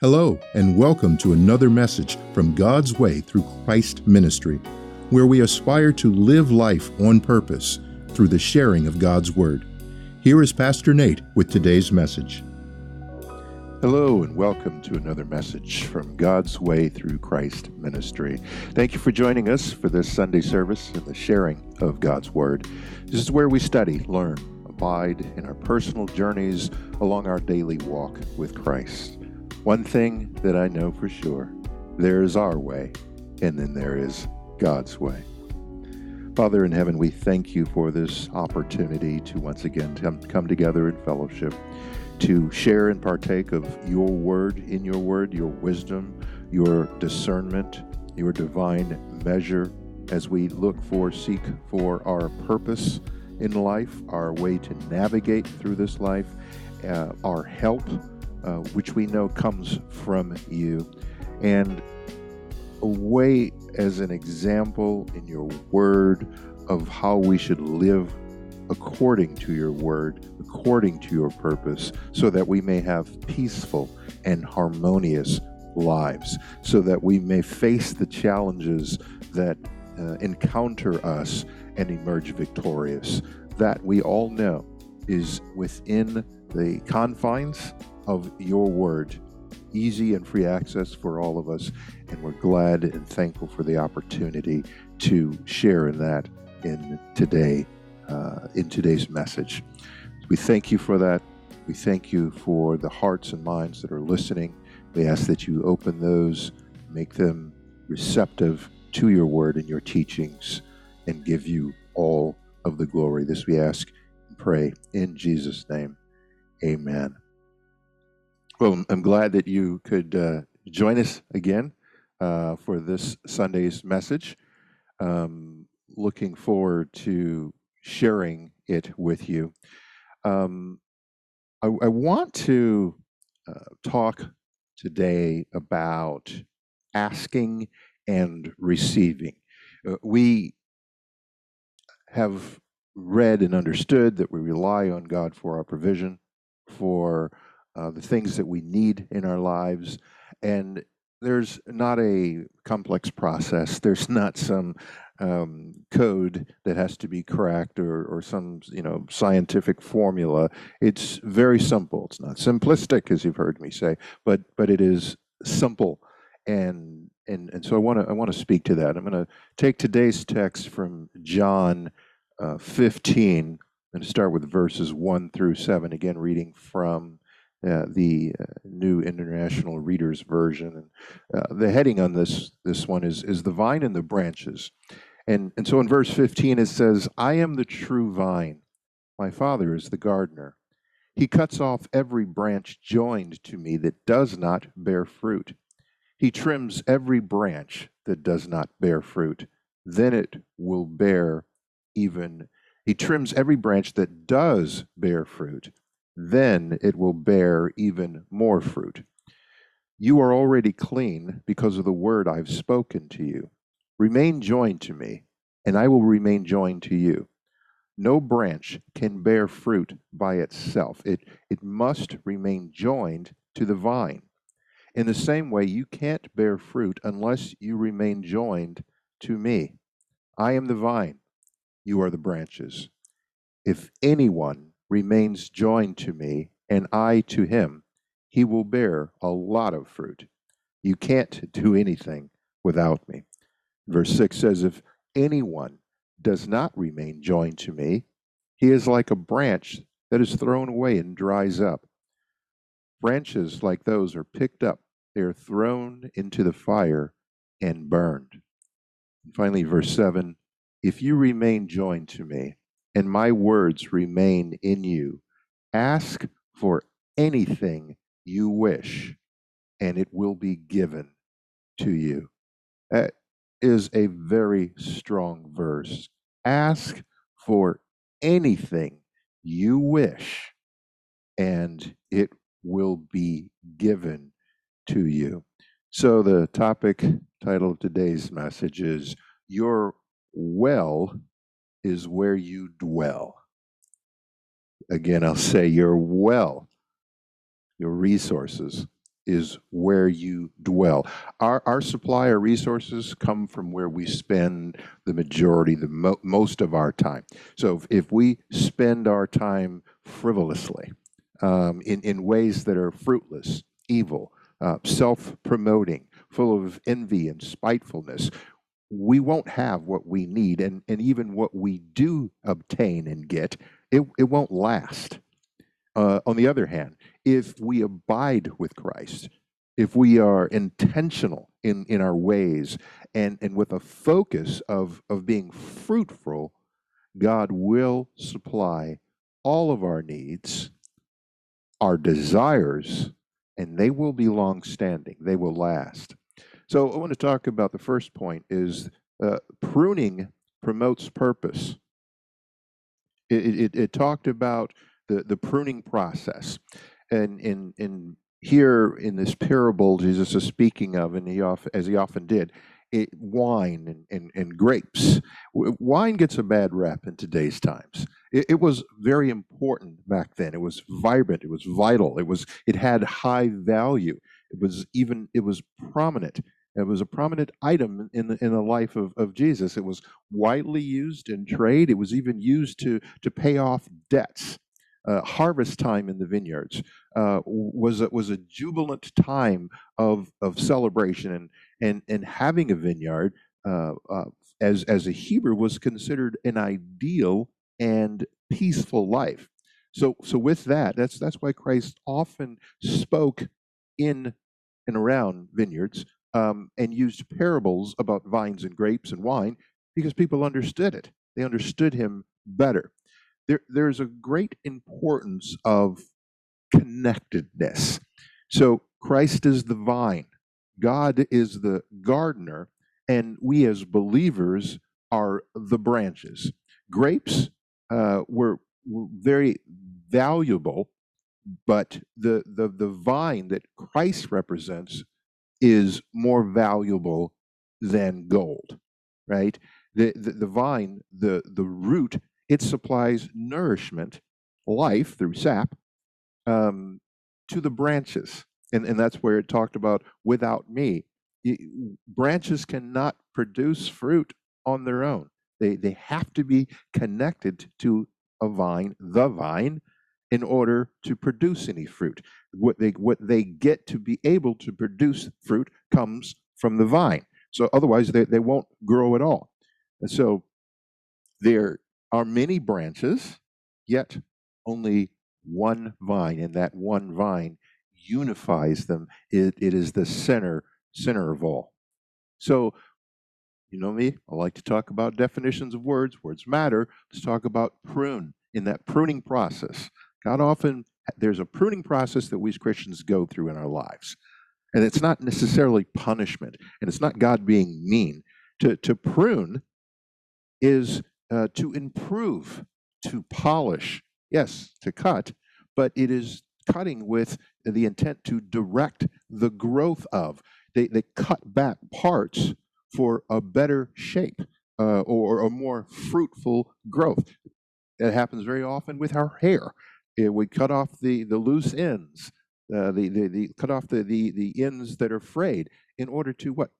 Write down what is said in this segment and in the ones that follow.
Hello, and welcome to another message from God's Way through Christ Ministry, where we aspire to live life on purpose through the sharing of God's Word. Here is Pastor Nate with today's message. Hello, and welcome to another message from God's Way through Christ Ministry. Thank you for joining us for this Sunday service and the sharing of God's Word. This is where we study, learn, abide in our personal journeys along our daily walk with Christ. One thing that I know for sure there is our way, and then there is God's way. Father in heaven, we thank you for this opportunity to once again come, together in fellowship, to share and partake of your word, in your word, your wisdom, your discernment, your divine measure as we look for, seek for our purpose in life, our way to navigate through this life, uh, our help uh, which we know comes from you, and a way as an example in your word of how we should live according to your word, according to your purpose, so that we may have peaceful and harmonious lives, so that we may face the challenges that uh, encounter us and emerge victorious. That we all know is within the confines of your word, easy and free access for all of us. And we're glad and thankful for the opportunity to share in that in today, uh, in today's message. We thank you for that. We thank you for the hearts and minds that are listening. We ask that you open those, make them receptive to your word and your teachings, and give you all of the glory. This we ask and pray in Jesus' name. Amen. Well, I'm glad that you could uh, join us again uh, for this Sunday's message. Um, looking forward to sharing it with you. Um, I, I, want to uh, talk today about asking and receiving. Uh, we have read and understood that we rely on God for our provision, for uh, the things that we need in our lives. And there's not a complex process. There's not some um, code that has to be cracked or, or some you know scientific formula. It's very simple. It's not simplistic, as you've heard me say, but but it is simple. And and and so I want to I want to speak to that. I'm going to take today's text from John uh, 15. I'm going to start with verses one through seven. Again, reading from uh, the uh, New International Reader's Version. And uh, the heading on this this one is is the vine and the branches. And and so in verse 15 it says, "I am the true vine. My Father is the gardener. He cuts off every branch joined to me that does not bear fruit. He trims every branch that does not bear fruit. Then it will bear even he trims every branch that does bear fruit then it will bear even more fruit. You are already clean because of the word I've spoken to you. Remain joined to me, and I will remain joined to you. No branch can bear fruit by itself, it, it must remain joined to the vine. In the same way, you can't bear fruit unless you remain joined to me. I am the vine, you are the branches. If anyone remains joined to me and I to him, he will bear a lot of fruit. You can't do anything without me. Verse 6 says, If anyone does not remain joined to me, he is like a branch that is thrown away and dries up. Branches like those are picked up, they are thrown into the fire and burned. And finally, verse 7 If you remain joined to me, and my words remain in you. Ask for anything you wish, and it will be given to you. That is a very strong verse. Ask for anything you wish, and it will be given to you. So, the topic title of today's message is Your Well is where you dwell. Again, I'll say your well, your resources is where you dwell. Our, our supply, our resources come from where we spend the majority, the mo- most of our time. So if, if we spend our time frivolously um, in, in ways that are fruitless, evil, uh, self promoting, full of envy and spitefulness, we won't have what we need. And, and even what we do obtain and get, it, it won't last. Uh, on the other hand, if we abide with Christ, if we are intentional in, in our ways and, and with a focus of, of being fruitful, God will supply all of our needs, our desires, and they will be long standing. They will last. So I want to talk about the first point is uh, pruning promotes purpose. It, it, it, talked about the, the pruning process. And in, in here in this parable, Jesus is speaking of, and he as he often did, it, wine and, and, and grapes. Wine gets a bad rap in today's times. It, it, was very important back then. It was vibrant. It was vital. It was it had high value. It was even it was prominent. It was a prominent item in the in the life of, of Jesus. It was widely used in trade. It was even used to to pay off debts. Uh, harvest time in the vineyards uh, was a, was a jubilant time of of celebration and and and having a vineyard uh, uh as as a Hebrew was considered an ideal and peaceful life. So so with that, that's that's why Christ often spoke in and around vineyards um, and used parables about vines and grapes and wine because people understood it. They understood him better. There, there's a great importance of connectedness. So Christ is the vine, God is the gardener, and we as believers are the branches. Grapes uh, were, were very valuable, but the, the, the vine that Christ represents is more valuable than gold, right? The, the, the vine, the, the root, it supplies nourishment, life through sap, um, to the branches. And, and that's where it talked about without me. It, branches cannot produce fruit on their own. They, they have to be connected to a vine, the vine, in order to produce any fruit. What they, what they get to be able to produce fruit comes from the vine. So otherwise, they, they won't grow at all. And so there are many branches, yet only one vine, and that one vine unifies them. It, it is the center center of all. So you know me, I like to talk about definitions of words. Words matter. Let's talk about prune. In that pruning process, God often, there's a pruning process that we as Christians go through in our lives. And it's not necessarily punishment, and it's not God being mean. To, to prune is uh, to improve, to polish, yes, to cut, but it is cutting with the intent to direct the growth of. They, they cut back parts for a better shape uh, or a more fruitful growth. It happens very often with our hair. It, we cut off the, the loose ends, uh, the, the, the cut off the, the, the ends that are frayed in order to what?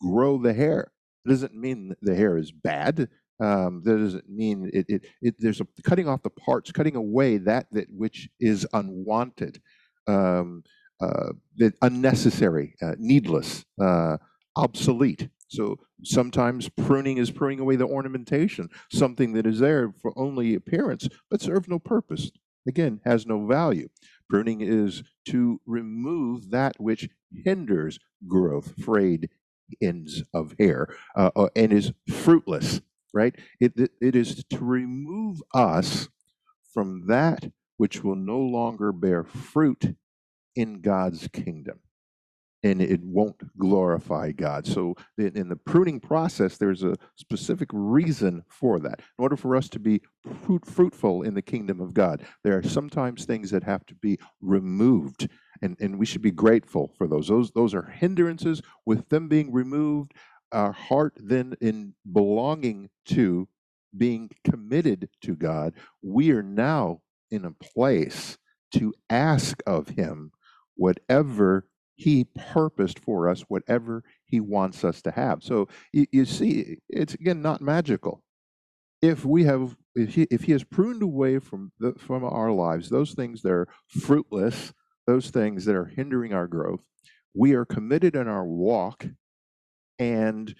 Grow the hair. It doesn't mean the hair is bad. Um, that doesn't mean it, it, it, There's a cutting off the parts, cutting away that that which is unwanted, um, uh, unnecessary, uh, needless, uh, obsolete. So sometimes pruning is pruning away the ornamentation, something that is there for only appearance, but serves no purpose. Again, has no value. Pruning is to remove that which hinders growth, frayed ends of hair, uh, uh, and is fruitless, right? It, it, it is to remove us from that which will no longer bear fruit in God's kingdom and it won't glorify God. So, in the pruning process, there's a specific reason for that. In order for us to be fruit, fruitful in the kingdom of God, there are sometimes things that have to be removed, and, and we should be grateful for those. Those those are hindrances. With them being removed, our heart then in belonging to, being committed to God, we are now in a place to ask of Him whatever he purposed for us whatever he wants us to have. So you, you see, it's again not magical. If we have, if he, if he has pruned away from the, from our lives those things that are fruitless, those things that are hindering our growth, we are committed in our walk and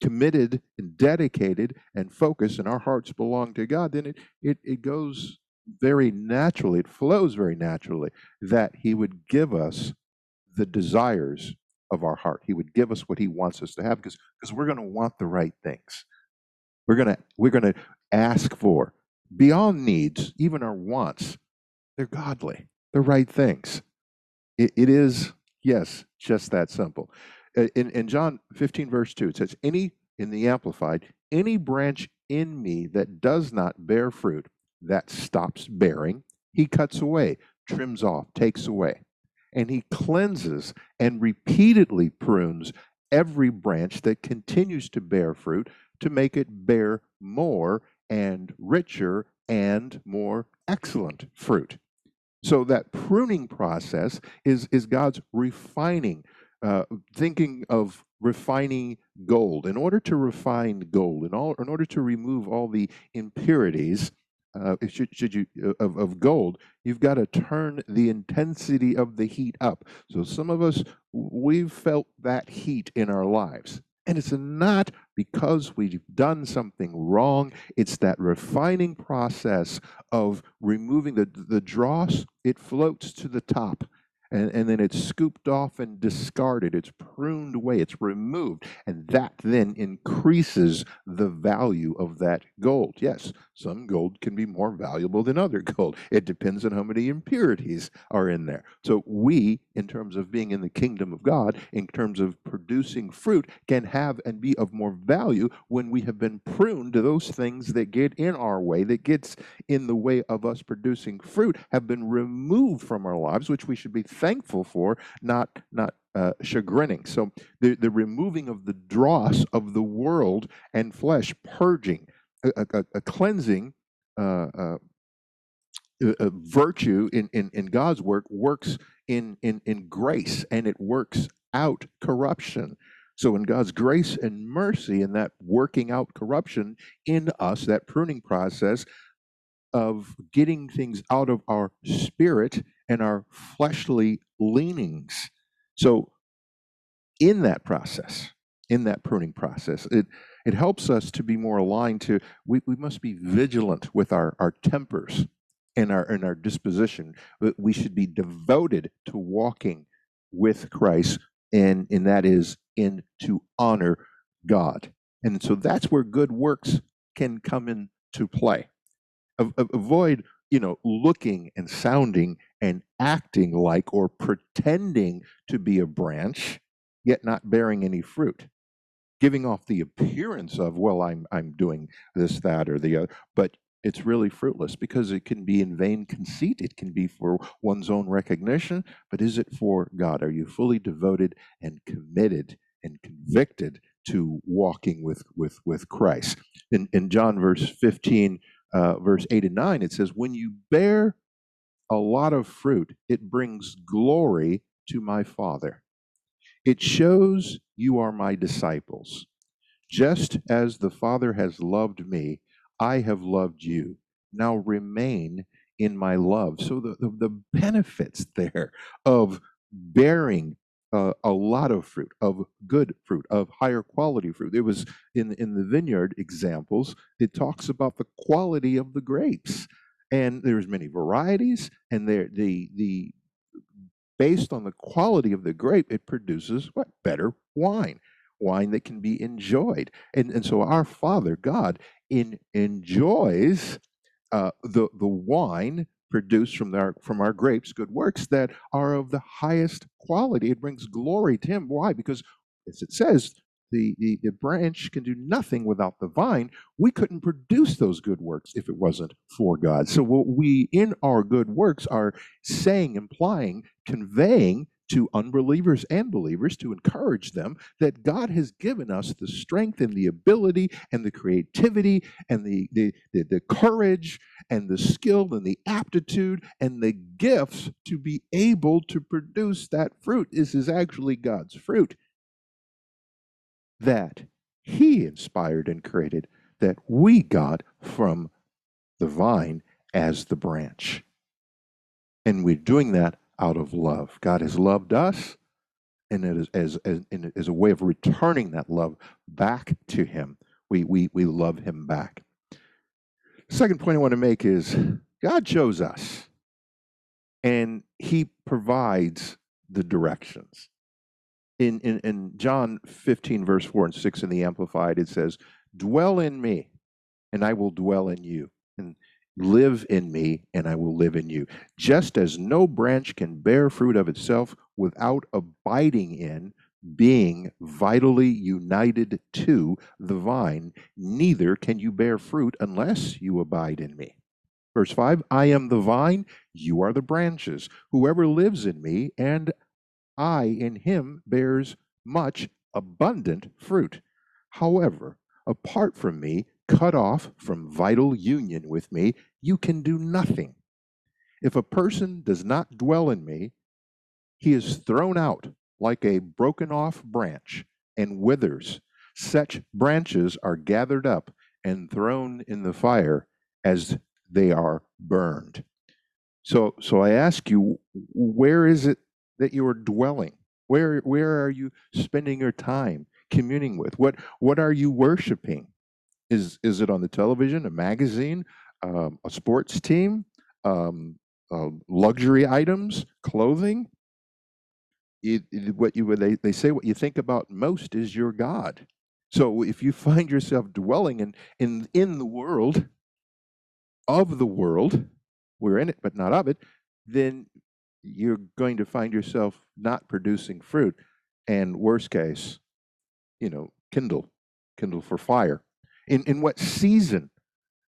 committed and dedicated and focused and our hearts belong to God, then it, it, it goes very naturally, it flows very naturally that He would give us the desires of our heart. He would give us what He wants us to have because because we're going to want the right things. We're going to we're going to ask for beyond needs, even our wants. They're godly. They're right things. it, it is yes, just that simple. Uh, in, in John 15, verse 2, it says, Any, in the Amplified, any branch in me that does not bear fruit, that stops bearing, he cuts away, trims off, takes away. And he cleanses and repeatedly prunes every branch that continues to bear fruit to make it bear more and richer and more excellent fruit. So that pruning process is, is God's refining uh, thinking of refining gold. In order to refine gold, in, all, in order to remove all the impurities, uh, should, should you uh, of, of gold, you've got to turn the intensity of the heat up. So some of us we've felt that heat in our lives. And it's not because we've done something wrong. It's that refining process of removing the, the dross, it floats to the top and, and then it's scooped off and discarded. It's pruned away, it's removed, and that then increases the value of that gold. Yes, some gold can be more valuable than other gold. It depends on how many impurities are in there. So, we, in terms of being in the kingdom of God, in terms of producing fruit, can have and be of more value when we have been pruned to those things that get in our way, that gets in the way of us producing fruit, have been removed from our lives, which we should be thankful for, not not uh, chagrining. So the, the removing of the dross of the world and flesh, purging, a, a, a cleansing uh, uh, a virtue in, in, in God's work works in, in, in grace and it works out corruption. So, in God's grace and mercy, and that working out corruption in us, that pruning process of getting things out of our spirit and our fleshly leanings. So, in that process, in that pruning process, it, it helps us to be more aligned to, we, we must be vigilant with our, our tempers and our, and our disposition. We should be devoted to walking with Christ, and, and that is in to honor God. And so that's where good works can come into play. Avoid you know, looking and sounding and acting like or pretending to be a branch, yet not bearing any fruit. Giving off the appearance of, well, I'm, I'm doing this, that, or the other, but it's really fruitless because it can be in vain conceit. It can be for one's own recognition, but is it for God? Are you fully devoted and committed and convicted to walking with, with, with Christ? In, in John verse 15, uh, verse 8 and 9, it says, When you bear a lot of fruit, it brings glory to my Father. It shows you are my disciples. Just as the Father has loved me, I have loved you. Now remain in my love. So the, the, the benefits there of bearing uh, a lot of fruit, of good fruit, of higher quality fruit. It was in in the vineyard examples. It talks about the quality of the grapes, and there's many varieties, and there the the based on the quality of the grape, it produces what better wine, wine that can be enjoyed, and and so our Father God in enjoys uh, the the wine produced from our from our grapes good works that are of the highest quality. It brings glory to him. Why? Because as it says the, the, the branch can do nothing without the vine. We couldn't produce those good works if it wasn't for god. So what we in our good works are saying implying conveying to unbelievers and believers to encourage them that God has given us the strength and the ability and the creativity and the, the, the, the courage and the skill and the aptitude and the gifts to be able to produce that fruit. This is actually God's fruit that He inspired and created that we got from the vine as the branch. And we're doing that out of love. God has loved us, and it is as, as, as a way of returning that love back to Him. We, we, we love Him back. Second point I want to make is God chose us, and He provides the directions. In, in, in John 15, verse 4 and 6 in the Amplified, it says, Dwell in me, and I will dwell in you. Live in me, and I will live in you. Just as no branch can bear fruit of itself without abiding in, being vitally united to the vine, neither can you bear fruit unless you abide in me. Verse 5 I am the vine, you are the branches. Whoever lives in me and I in him bears much abundant fruit. However, apart from me, cut off from vital union with me, you can do nothing. If a person does not dwell in me, he is thrown out like a broken off branch and withers. Such branches are gathered up and thrown in the fire as they are burned. So, so I ask you, where is it that you are dwelling? Where, where are you spending your time communing with? What, what are you worshiping? Is is it on the television, a magazine, um, a sports team, um, uh, luxury items, clothing? It, it, what you they, they say what you think about most is your God. So if you find yourself dwelling in in in the world of the world, we're in it but not of it, then you're going to find yourself not producing fruit, and worst case, you know, kindle, kindle for fire in, in what season,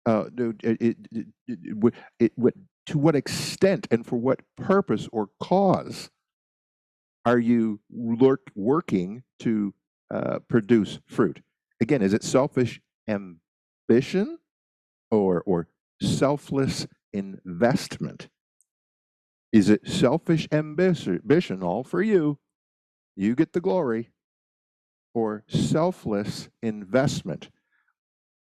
uh, it, it, it, it, to what extent and for what purpose or cause are you lurk, working to uh, produce fruit? Again, is it selfish ambition or, or selfless investment? Is it selfish ambition, all for you? You get the glory. Or selfless investment?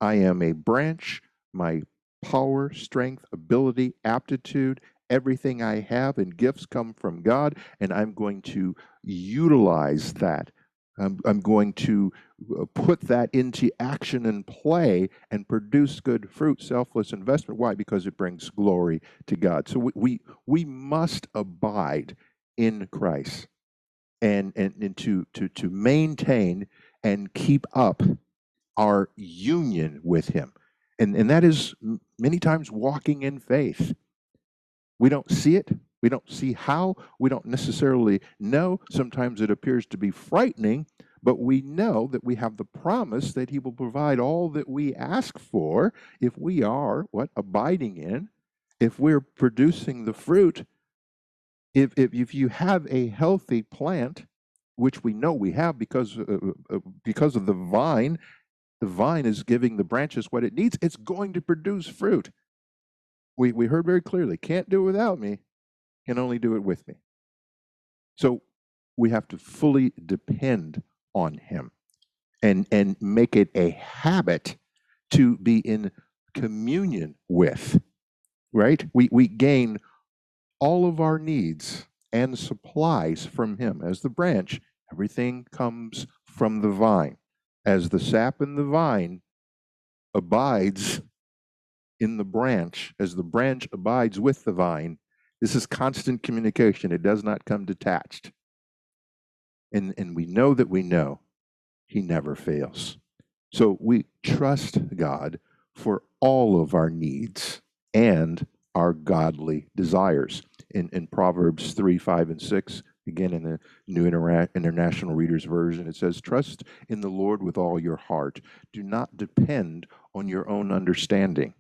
I am a branch. My power, strength, ability, aptitude, everything I have and gifts come from God, and I'm going to utilize that. I'm, I'm going to uh, put that into action and play and produce good fruit, selfless investment. Why? Because it brings glory to God. So we, we, we must abide in Christ and, and, and to, to, to maintain and keep up our union with Him. And, and that is many times walking in faith. We don't see it. We don't see how. We don't necessarily know. Sometimes it appears to be frightening, but we know that we have the promise that He will provide all that we ask for if we are what? Abiding in, if we're producing the fruit. If, if, if you have a healthy plant, which we know we have because, uh, uh, uh because of the vine the vine is giving the branches what it needs, it's going to produce fruit. We, we heard very clearly can't do it without me, can only do it with me. So we have to fully depend on Him and, and make it a habit to be in communion with, right? We, we gain all of our needs and supplies from Him. As the branch, everything comes from the vine as the sap in the vine abides in the branch, as the branch abides with the vine, this is constant communication. It does not come detached. And, and we know that we know He never fails. So we trust God for all of our needs and our godly desires. In, in Proverbs 3, 5, and 6, Again, in the New International Reader's Version, it says, Trust in the Lord with all your heart. Do not depend on your own understanding.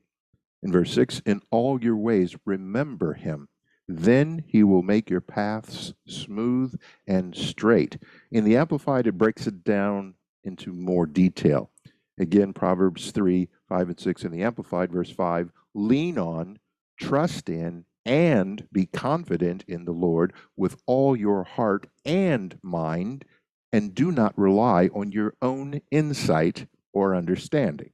In verse 6, in all your ways, remember him. Then he will make your paths smooth and straight. In the Amplified, it breaks it down into more detail. Again, Proverbs 3 5 and 6 in the Amplified, verse 5 lean on, trust in, and be confident in the Lord with all your heart and mind, and do not rely on your own insight or understanding.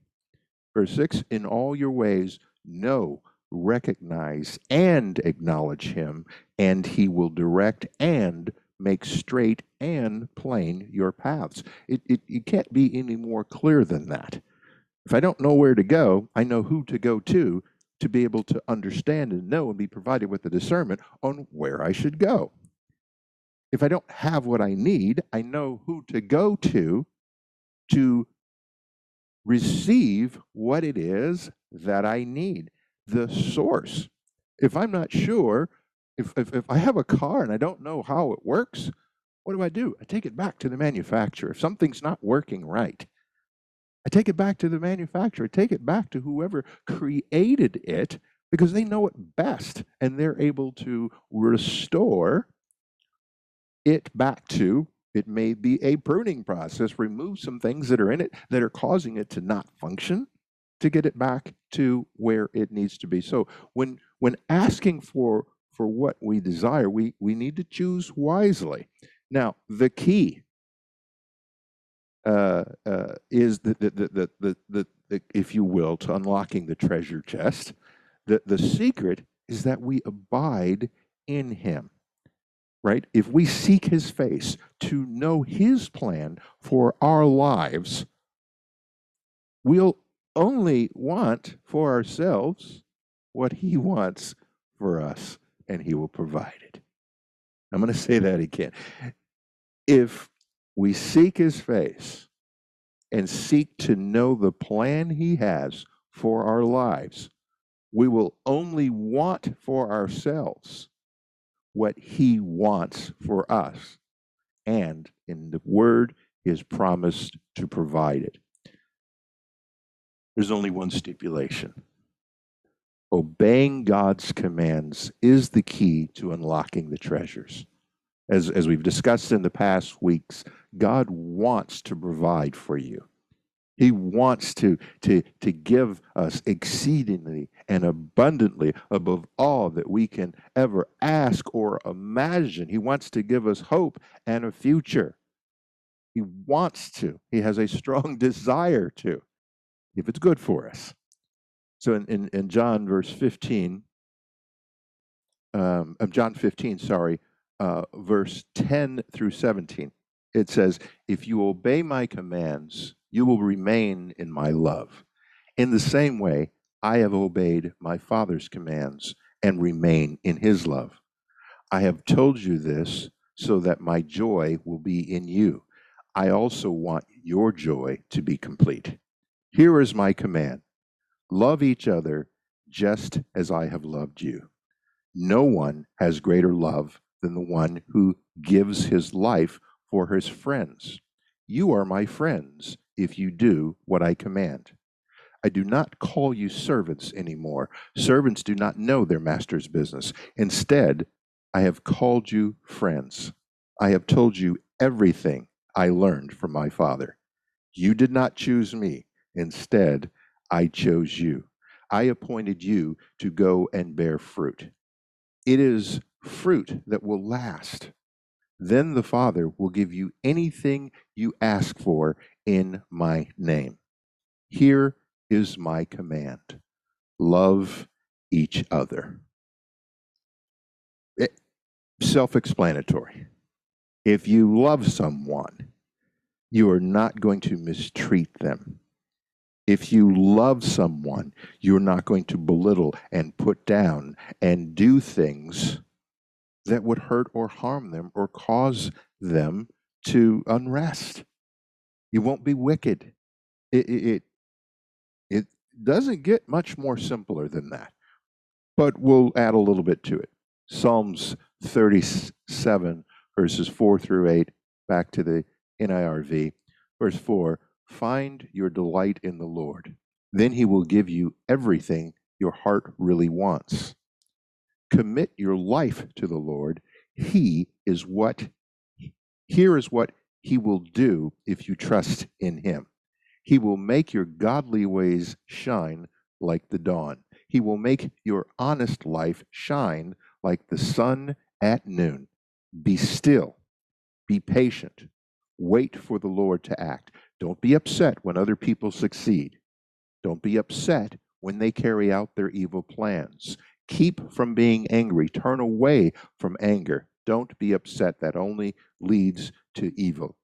Verse 6 In all your ways, know, recognize, and acknowledge him, and he will direct and make straight and plain your paths. It, it, it can't be any more clear than that. If I don't know where to go, I know who to go to to be able to understand and know and be provided with the discernment on where I should go. If I don't have what I need, I know who to go to to receive what it is that I need, the source. If I'm not sure, if, if, if I have a car and I don't know how it works, what do I do? I take it back to the manufacturer. If something's not working right, I take it back to the manufacturer, take it back to whoever created it because they know it best and they're able to restore it back to it may be a pruning process, remove some things that are in it that are causing it to not function to get it back to where it needs to be. So when when asking for for what we desire, we we need to choose wisely. Now, the key uh, uh, is the the, the, the, the, the, if you will, to unlocking the treasure chest. The, the secret is that we abide in him right? If we seek his face to know his plan for our lives, we'll only want for ourselves what he wants for us, and he will provide it. I'm going to say that again. If we seek his face and seek to know the plan he has for our lives, we will only want for ourselves what he wants for us. And in the word, has promised to provide it. There's only one stipulation. Obeying God's commands is the key to unlocking the treasures. As, as we've discussed in the past weeks, God wants to provide for you. He wants to, to, to give us exceedingly and abundantly above all that we can ever ask or imagine. He wants to give us hope and a future. He wants to. He has a strong desire to, if it's good for us. So in, in, in John verse 15, um, John 15, sorry, uh, verse 10 through 17, it says, If you obey my commands, you will remain in my love. In the same way, I have obeyed my Father's commands and remain in his love. I have told you this so that my joy will be in you. I also want your joy to be complete. Here is my command love each other just as I have loved you. No one has greater love than the one who gives his life for his friends. You are my friends if you do what I command. I do not call you servants anymore. Servants do not know their master's business. Instead, I have called you friends. I have told you everything I learned from my Father. You did not choose me. Instead, I chose you. I appointed you to go and bear fruit. It is fruit that will last. Then the Father will give you anything you ask for in my name. Here is my command love each other. Eh, Self explanatory. If you love someone, you are not going to mistreat them. If you love someone, you're not going to belittle and put down and do things that would hurt or harm them or cause them to unrest. You won't be wicked. It, it, it doesn't get much more simpler than that, but we'll add a little bit to it. Psalms 37, verses 4 through 8, back to the NIRV. Verse 4 Find your delight in the Lord. Then he will give you everything your heart really wants. Commit your life to the Lord, He is what, here is what He will do if you trust in Him. He will make your godly ways shine like the dawn. He will make your honest life shine like the sun at noon. Be still, be patient, wait for the Lord to act. Don't be upset when other people succeed. Don't be upset when they carry out their evil plans. Keep from being angry. Turn away from anger. Don't be upset. That only leads to evil.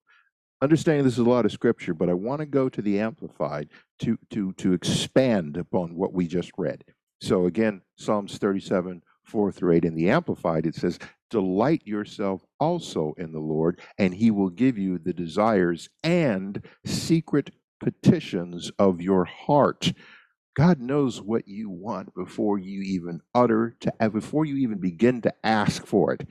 Understanding this is a lot of scripture, but I want to go to the Amplified to, to, to expand upon what we just read. So again, Psalms 37, 4 through 8 in the Amplified, it says, Delight yourself also in the Lord, and he will give you the desires and secret petitions of your heart. God knows what you want before you even utter to uh, before you even begin to ask for it.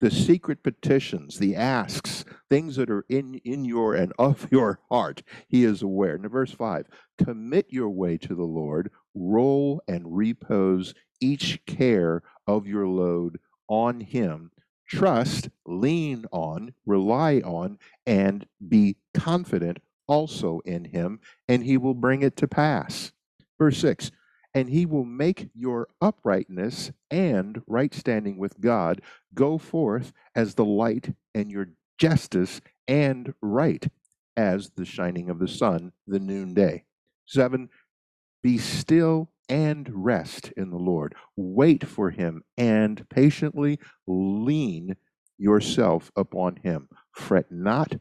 The secret petitions, the asks, things that are in, in your and of your heart, he is aware. Now, verse 5 commit your way to the Lord, roll and repose each care of your load on him. Trust, lean on, rely on, and be confident also in him, and he will bring it to pass. Verse 6 And he will make your uprightness and right standing with God go forth as the light, and your justice and right as the shining of the sun, the noonday. 7 Be still and rest in the Lord. Wait for him and patiently lean yourself upon him. Fret not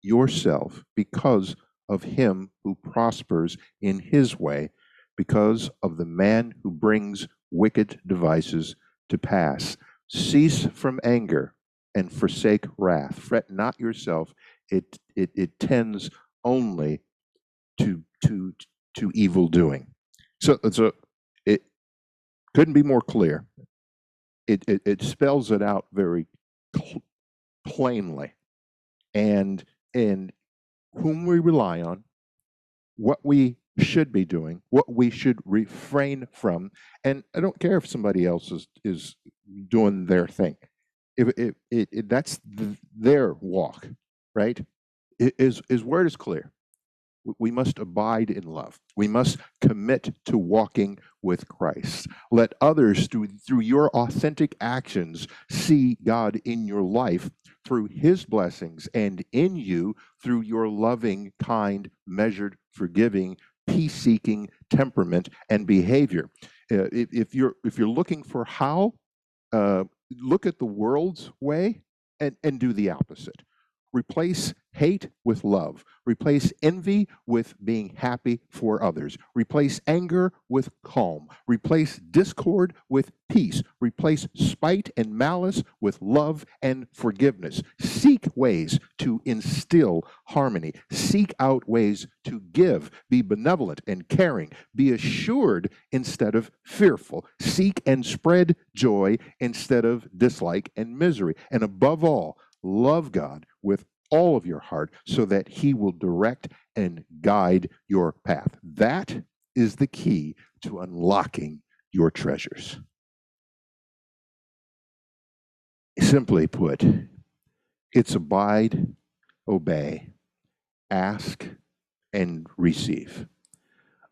yourself because of him who prospers in his way, because of the man who brings wicked devices to pass. Cease from anger and forsake wrath. Fret not yourself, it, it, it tends only to, to, to evil doing. So, so it couldn't be more clear. It, it, it spells it out very cl- plainly. And and whom we rely on, what we should be doing, what we should refrain from. And I don't care if somebody else is, is doing their thing. If it, it, it that's the, their walk, right? His, his word is clear we must abide in love. We must commit to walking with Christ. Let others, through, through your authentic actions, see God in your life through his blessings and in you through your loving, kind, measured, forgiving, peace seeking temperament and behavior. Uh, if, if, you're, if you're looking for how, uh, look at the world's way and, and do the opposite. Replace hate with love. Replace envy with being happy for others. Replace anger with calm. Replace discord with peace. Replace spite and malice with love and forgiveness. Seek ways to instill harmony. Seek out ways to give. Be benevolent and caring. Be assured instead of fearful. Seek and spread joy instead of dislike and misery. And above all, love God with all of your heart so that He will direct and guide your path. That is the key to unlocking your treasures. Simply put, it's abide, obey, ask, and receive.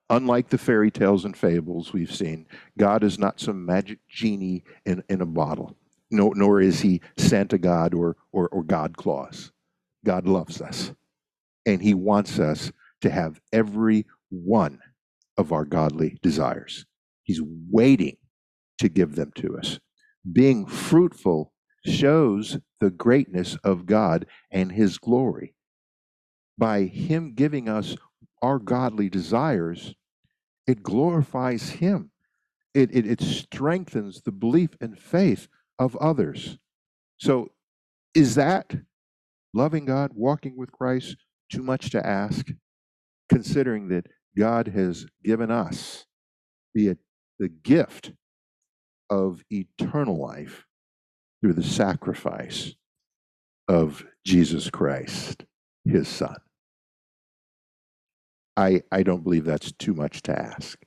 Unlike the fairy tales and fables we've seen, God is not some magic genie in, in a bottle nor, nor is he Santa God or, or, or God Claus. God loves us, and he wants us to have every one of our godly desires. He's waiting to give them to us. Being fruitful shows the greatness of God and his glory. By him giving us our godly desires, it glorifies him. It, it, it strengthens the belief and faith of others. So, is that loving God, walking with Christ, too much to ask, considering that God has given us the, the gift of eternal life through the sacrifice of Jesus Christ, his Son? I, I don't believe that's too much to ask.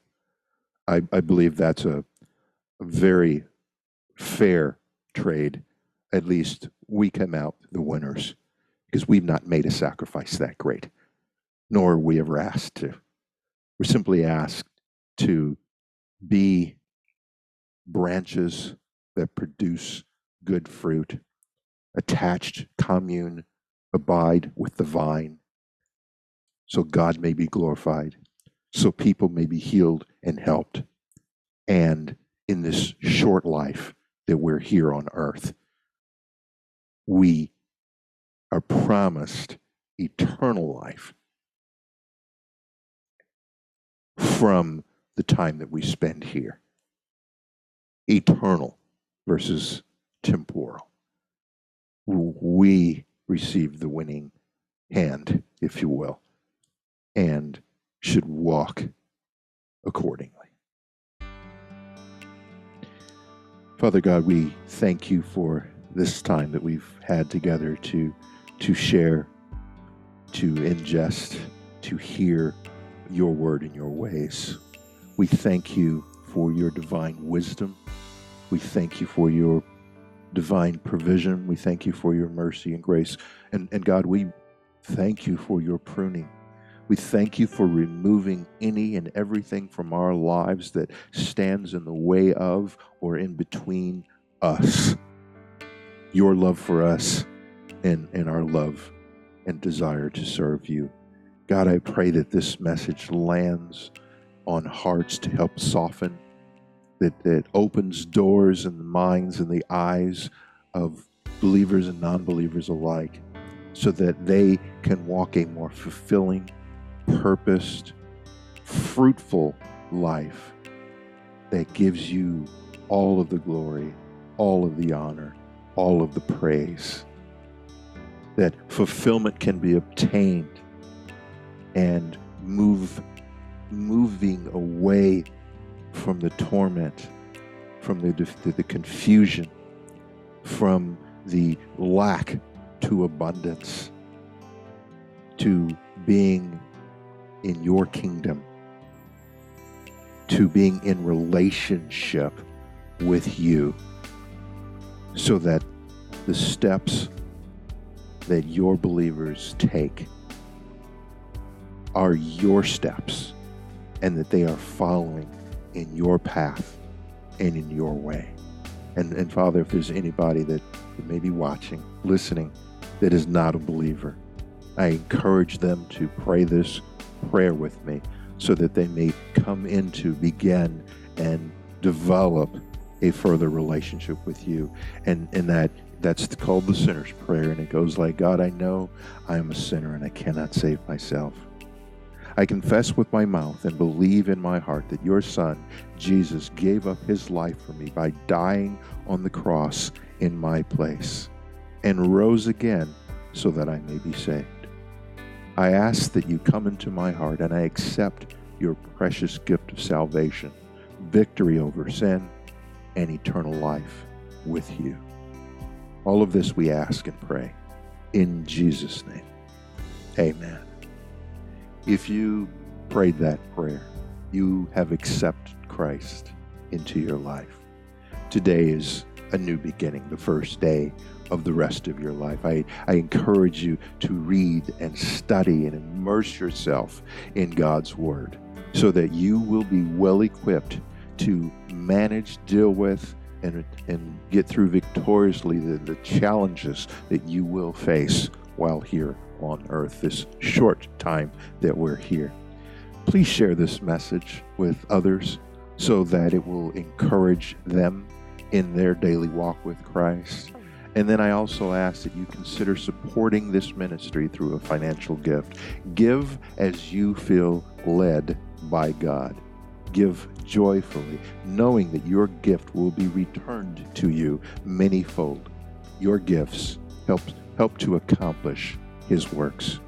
I, I believe that's a, a very fair trade, at least we come out the winners because we've not made a sacrifice that great, nor are we ever asked to. We're simply asked to be branches that produce good fruit, attached, commune, abide with the vine, so God may be glorified, so people may be healed and helped. And in this short life that we're here on earth, we are promised eternal life from the time that we spend here. Eternal versus temporal. We receive the winning hand, if you will, and should walk accordingly. Father God, we thank you for this time that we've had together to to share, to ingest, to hear your word and your ways. We thank you for your divine wisdom. We thank you for your divine provision. We thank you for your mercy and grace. And, and God, we thank you for your pruning. We thank you for removing any and everything from our lives that stands in the way of or in between us. Your love for us and, and our love and desire to serve you. God, I pray that this message lands on hearts to help soften, that, that opens doors in the minds and the eyes of believers and non believers alike, so that they can walk a more fulfilling, purposed, fruitful life that gives you all of the glory, all of the honor, all of the praise. That fulfillment can be obtained and move moving away from the torment, from the, the, the confusion, from the lack to abundance, to being in your kingdom, to being in relationship with you, so that the steps that your believers take are your steps and that they are following in your path and in your way. And, and Father, if there's anybody that, may be watching, listening, that is not a believer, I encourage them to pray this prayer with me so that they may come into, begin, and develop a further relationship with you. And, and that that's called the sinner's prayer. And it goes like, God, I know I am a sinner and I cannot save myself. I confess with my mouth and believe in my heart that your Son, Jesus, gave up his life for me by dying on the cross in my place and rose again so that I may be saved. I ask that you come into my heart and I accept your precious gift of salvation, victory over sin, and eternal life with you. All of this we ask and pray in Jesus' name. Amen. If you prayed that prayer, you have accepted Christ into your life. Today is a new beginning, the first day of the rest of your life. I, I encourage you to read and study and immerse yourself in God's Word so that you will be well equipped to manage, deal with, and, and get through victoriously the, the challenges that you will face while here on earth this short time that we're here. Please share this message with others so that it will encourage them in their daily walk with Christ. And then I also ask that you consider supporting this ministry through a financial gift. Give as you feel led by God. Give joyfully, knowing that your gift will be returned to you manyfold. Your gifts help, help to accomplish his works.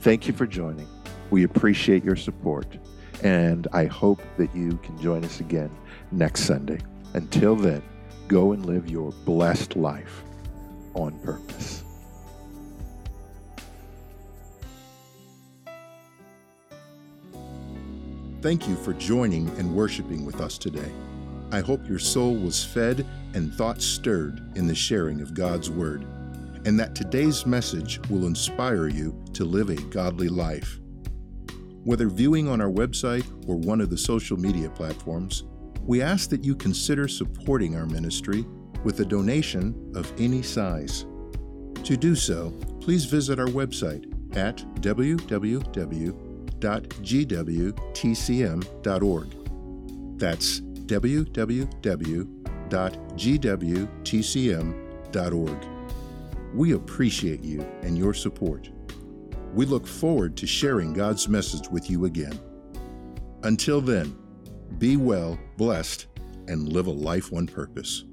Thank you for joining. We appreciate your support, and I hope that you can join us again next Sunday. Until then, go and live your blessed life on purpose. Thank you for joining and worshiping with us today. I hope your soul was fed and thoughts stirred in the sharing of God's Word, and that today's message will inspire you to live a godly life. Whether viewing on our website or one of the social media platforms, we ask that you consider supporting our ministry with a donation of any size. To do so, please visit our website at www.gwtcm.org. That's www.gwtcm.org. We appreciate you and your support. We look forward to sharing God's message with you again. Until then, be well, blessed, and live a life on purpose.